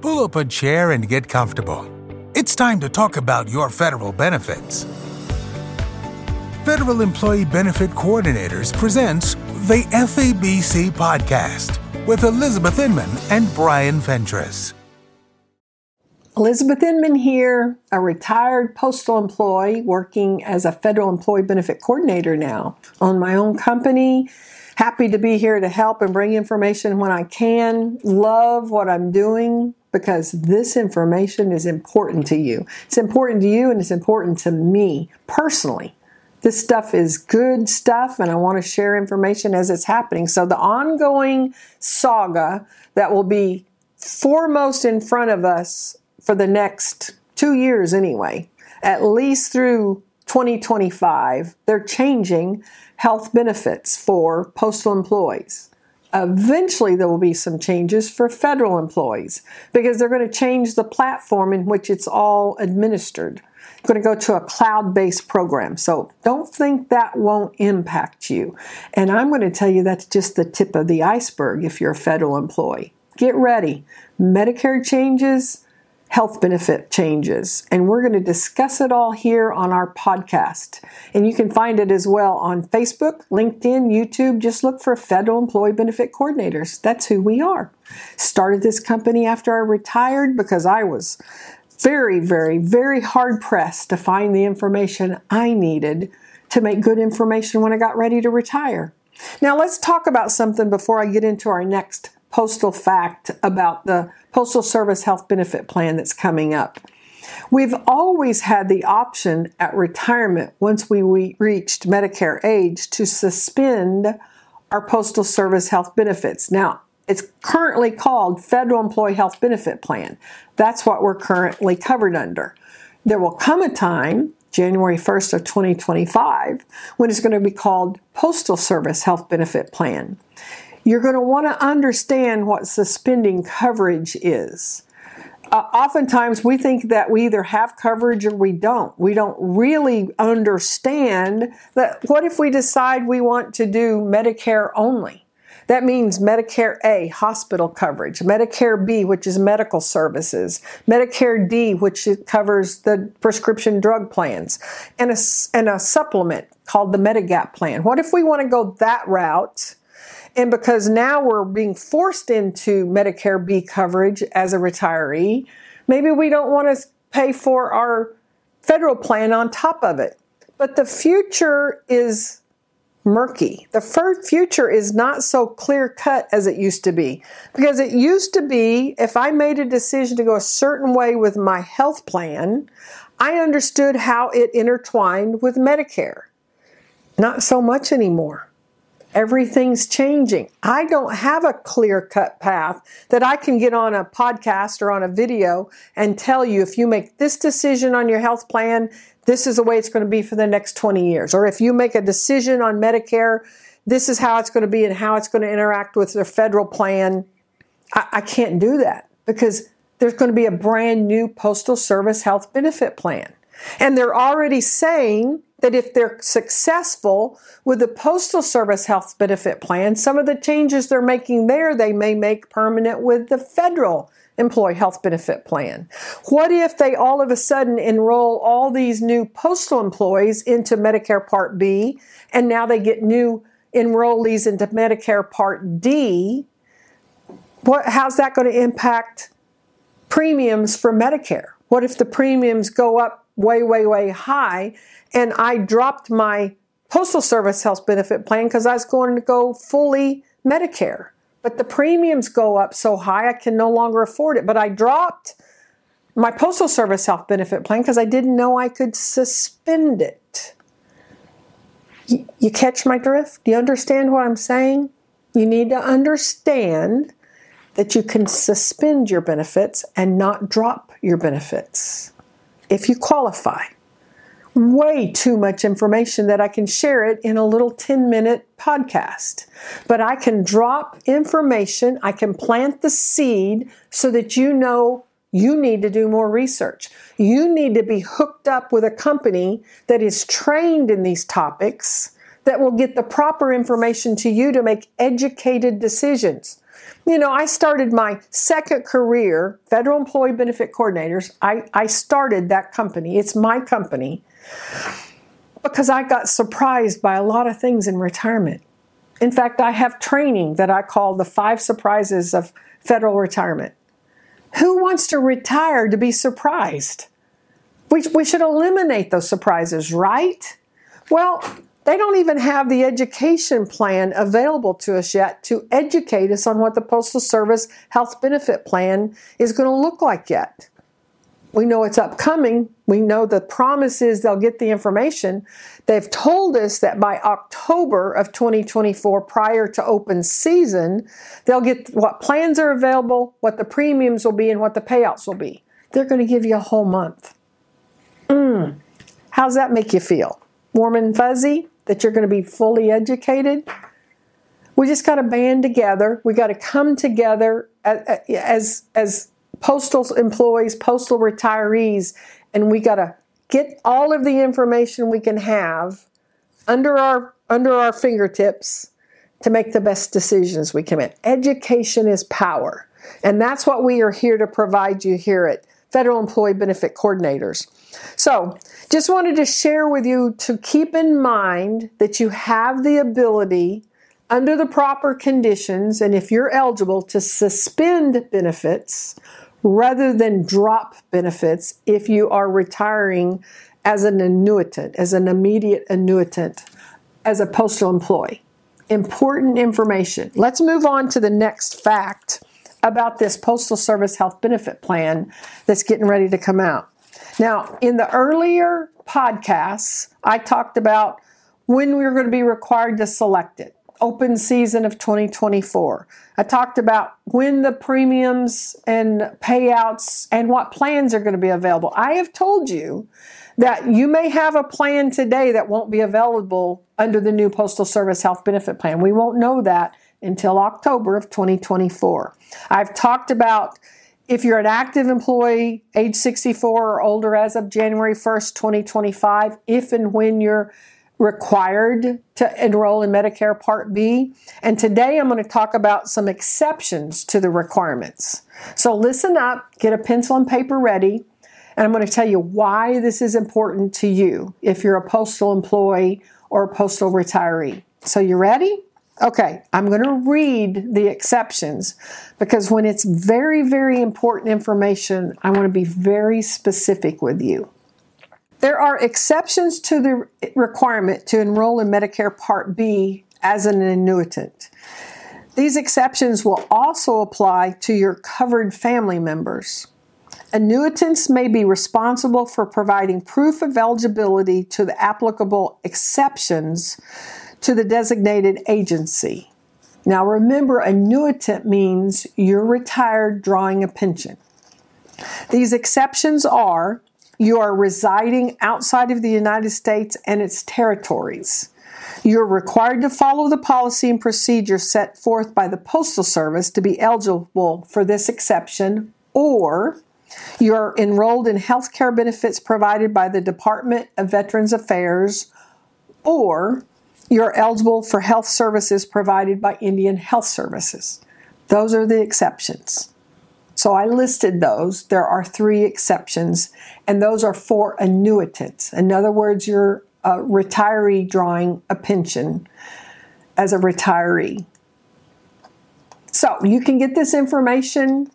Pull up a chair and get comfortable. It's time to talk about your federal benefits. Federal Employee Benefit Coordinators presents the FEBC podcast with Elizabeth Inman and Brian Fentress. Elizabeth Inman here, a retired postal employee working as a federal employee benefit coordinator now on my own company. Happy to be here to help and bring information when I can. Love what I'm doing because this information is important to you. It's important to you and it's important to me personally. This stuff is good stuff, and I want to share information as it's happening. So, the ongoing saga that will be foremost in front of us for the next two years, anyway, at least through 2025, they're changing health benefits for postal employees. Eventually, there will be some changes for federal employees because they're going to change the platform in which it's all administered. Going to go to a cloud based program. So don't think that won't impact you. And I'm going to tell you that's just the tip of the iceberg if you're a federal employee. Get ready. Medicare changes, health benefit changes. And we're going to discuss it all here on our podcast. And you can find it as well on Facebook, LinkedIn, YouTube. Just look for Federal Employee Benefit Coordinators. That's who we are. Started this company after I retired because I was very, very, very hard pressed to find the information I needed to make good information when I got ready to retire. Now, let's talk about something before I get into our next postal fact about the Postal Service Health Benefit Plan that's coming up. We've always had the option at retirement, once we reached Medicare age, to suspend our Postal Service health benefits. Now, it's currently called Federal Employee Health Benefit Plan. That's what we're currently covered under. There will come a time, January 1st of 2025, when it's going to be called Postal Service Health Benefit Plan. You're going to want to understand what suspending coverage is. Uh, oftentimes, we think that we either have coverage or we don't. We don't really understand that. What if we decide we want to do Medicare only? That means Medicare A, hospital coverage, Medicare B, which is medical services, Medicare D, which covers the prescription drug plans, and a, and a supplement called the Medigap plan. What if we want to go that route? And because now we're being forced into Medicare B coverage as a retiree, maybe we don't want to pay for our federal plan on top of it. But the future is murky. The future is not so clear cut as it used to be. Because it used to be if I made a decision to go a certain way with my health plan, I understood how it intertwined with Medicare. Not so much anymore. Everything's changing. I don't have a clear cut path that I can get on a podcast or on a video and tell you if you make this decision on your health plan, this is the way it's going to be for the next 20 years. Or if you make a decision on Medicare, this is how it's going to be and how it's going to interact with the federal plan. I, I can't do that because there's going to be a brand new Postal Service health benefit plan. And they're already saying that if they're successful with the Postal Service health benefit plan, some of the changes they're making there, they may make permanent with the federal employee health benefit plan. What if they all of a sudden enroll all these new postal employees into Medicare Part B and now they get new enrollees into Medicare Part D? What, how's that going to impact premiums for Medicare? What if the premiums go up way, way, way high and I dropped my Postal Service health benefit plan because I was going to go fully Medicare. But the premiums go up so high I can no longer afford it. But I dropped my Postal Service health benefit plan because I didn't know I could suspend it. You, catch my drift? Do you understand what I'm saying? You need to understand that you can suspend your benefits and not drop your benefits if you qualify way too much information that I can share it in a little 10 minute podcast. But I can drop information, I can plant the seed so that you know you need to do more research. You need to be hooked up with a company that is trained in these topics that will get the proper information to you to make educated decisions. You know, I started my second career, Federal Employee Benefit Coordinators. I, I started that company. It's my company because I got surprised by a lot of things in retirement. In fact, I have training that I call the five surprises of federal retirement. Who wants to retire to be surprised? We, we should eliminate those surprises, right? Well, they don't even have the education plan available to us yet to educate us on what the Postal Service health benefit plan is going to look like yet. We know it's upcoming. We know the promise is they'll get the information. They've told us that by October of 2024, prior to open season, they'll get what plans are available, what the premiums will be, and what the payouts will be. They're going to give you a whole month. Mm. How's that make you feel? Warm and fuzzy? That you're going to be fully educated? We just got to band together. We got to come together as, as, postal employees, postal retirees, and we got to get all of the information we can have under our under our fingertips to make the best decisions we can make. Education is power. And that's what we are here to provide you here at Federal Employee Benefit Coordinators. So, just wanted to share with you to keep in mind that you have the ability under the proper conditions and if you're eligible to suspend benefits rather than drop benefits if you are retiring as an annuitant, as an immediate annuitant, as a postal employee. Important information. Let's move on to the next fact about this Postal Service Health Benefit Plan that's getting ready to come out. Now, in the earlier podcasts, I talked about when we were going to be required to select it open season of 2024. I talked about when the premiums and payouts and what plans are going to be available. I have told you that you may have a plan today that won't be available under the new Postal Service Health Benefit Plan. We won't know that until October of 2024. I've talked about if you're an active employee, age 64 or older as of January 1st, 2025, if and when you're required to enroll in Medicare Part B. And today I'm going to talk about some exceptions to the requirements. So listen up, get a pencil and paper ready, and I'm going to tell you why this is important to you if you're a postal employee or a postal retiree. So you ready? Okay, I'm going to read the exceptions because when it's very, very important information, I want to be very specific with you. There are exceptions to the requirement to enroll in Medicare Part B as an annuitant. These exceptions will also apply to your covered family members. Annuitants may be responsible for providing proof of eligibility to the applicable exceptions to the designated agency. Now remember, annuitant means you're retired drawing a pension. These exceptions are you are residing outside of the United States and its territories. You're required to follow the policy and procedure set forth by the Postal Service to be eligible for this exception, or you're enrolled in health care benefits provided by the Department of Veterans Affairs, or you're eligible for health services provided by Indian Health Services. Those are the exceptions. So I listed those. There are three exceptions, and those are for annuitants. In other words, you're a uh, retiree drawing a pension as a retiree. So you can get this information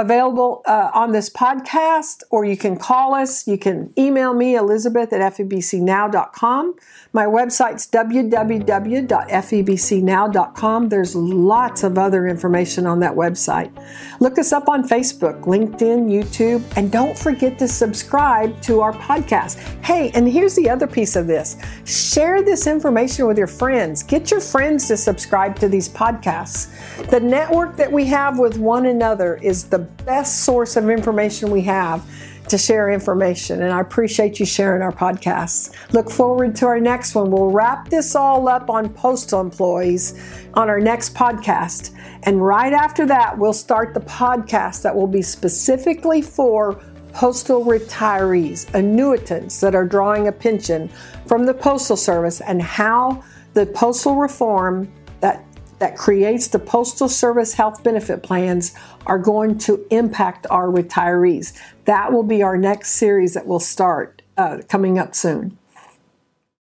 available uh, on this podcast, or you can call us. You can email me, Elizabeth at febcnow.com. My website's www.febcnow.com. There's lots of other information on that website. Look us up on Facebook, LinkedIn, YouTube, and don't forget to subscribe to our podcast. Hey, and here's the other piece of this share this information with your friends. Get your friends to subscribe to these podcasts. The network that we have with one another is the best source of information we have to share information. And I appreciate you sharing our podcasts. Look forward to our next one. We'll wrap this all up on postal employees on our next podcast. And right after that, we'll start the podcast that will be specifically for postal retirees, annuitants that are drawing a pension from the Postal Service, and how the postal reform that that creates the Postal Service health benefit plans are going to impact our retirees. That will be our next series that will start uh, coming up soon.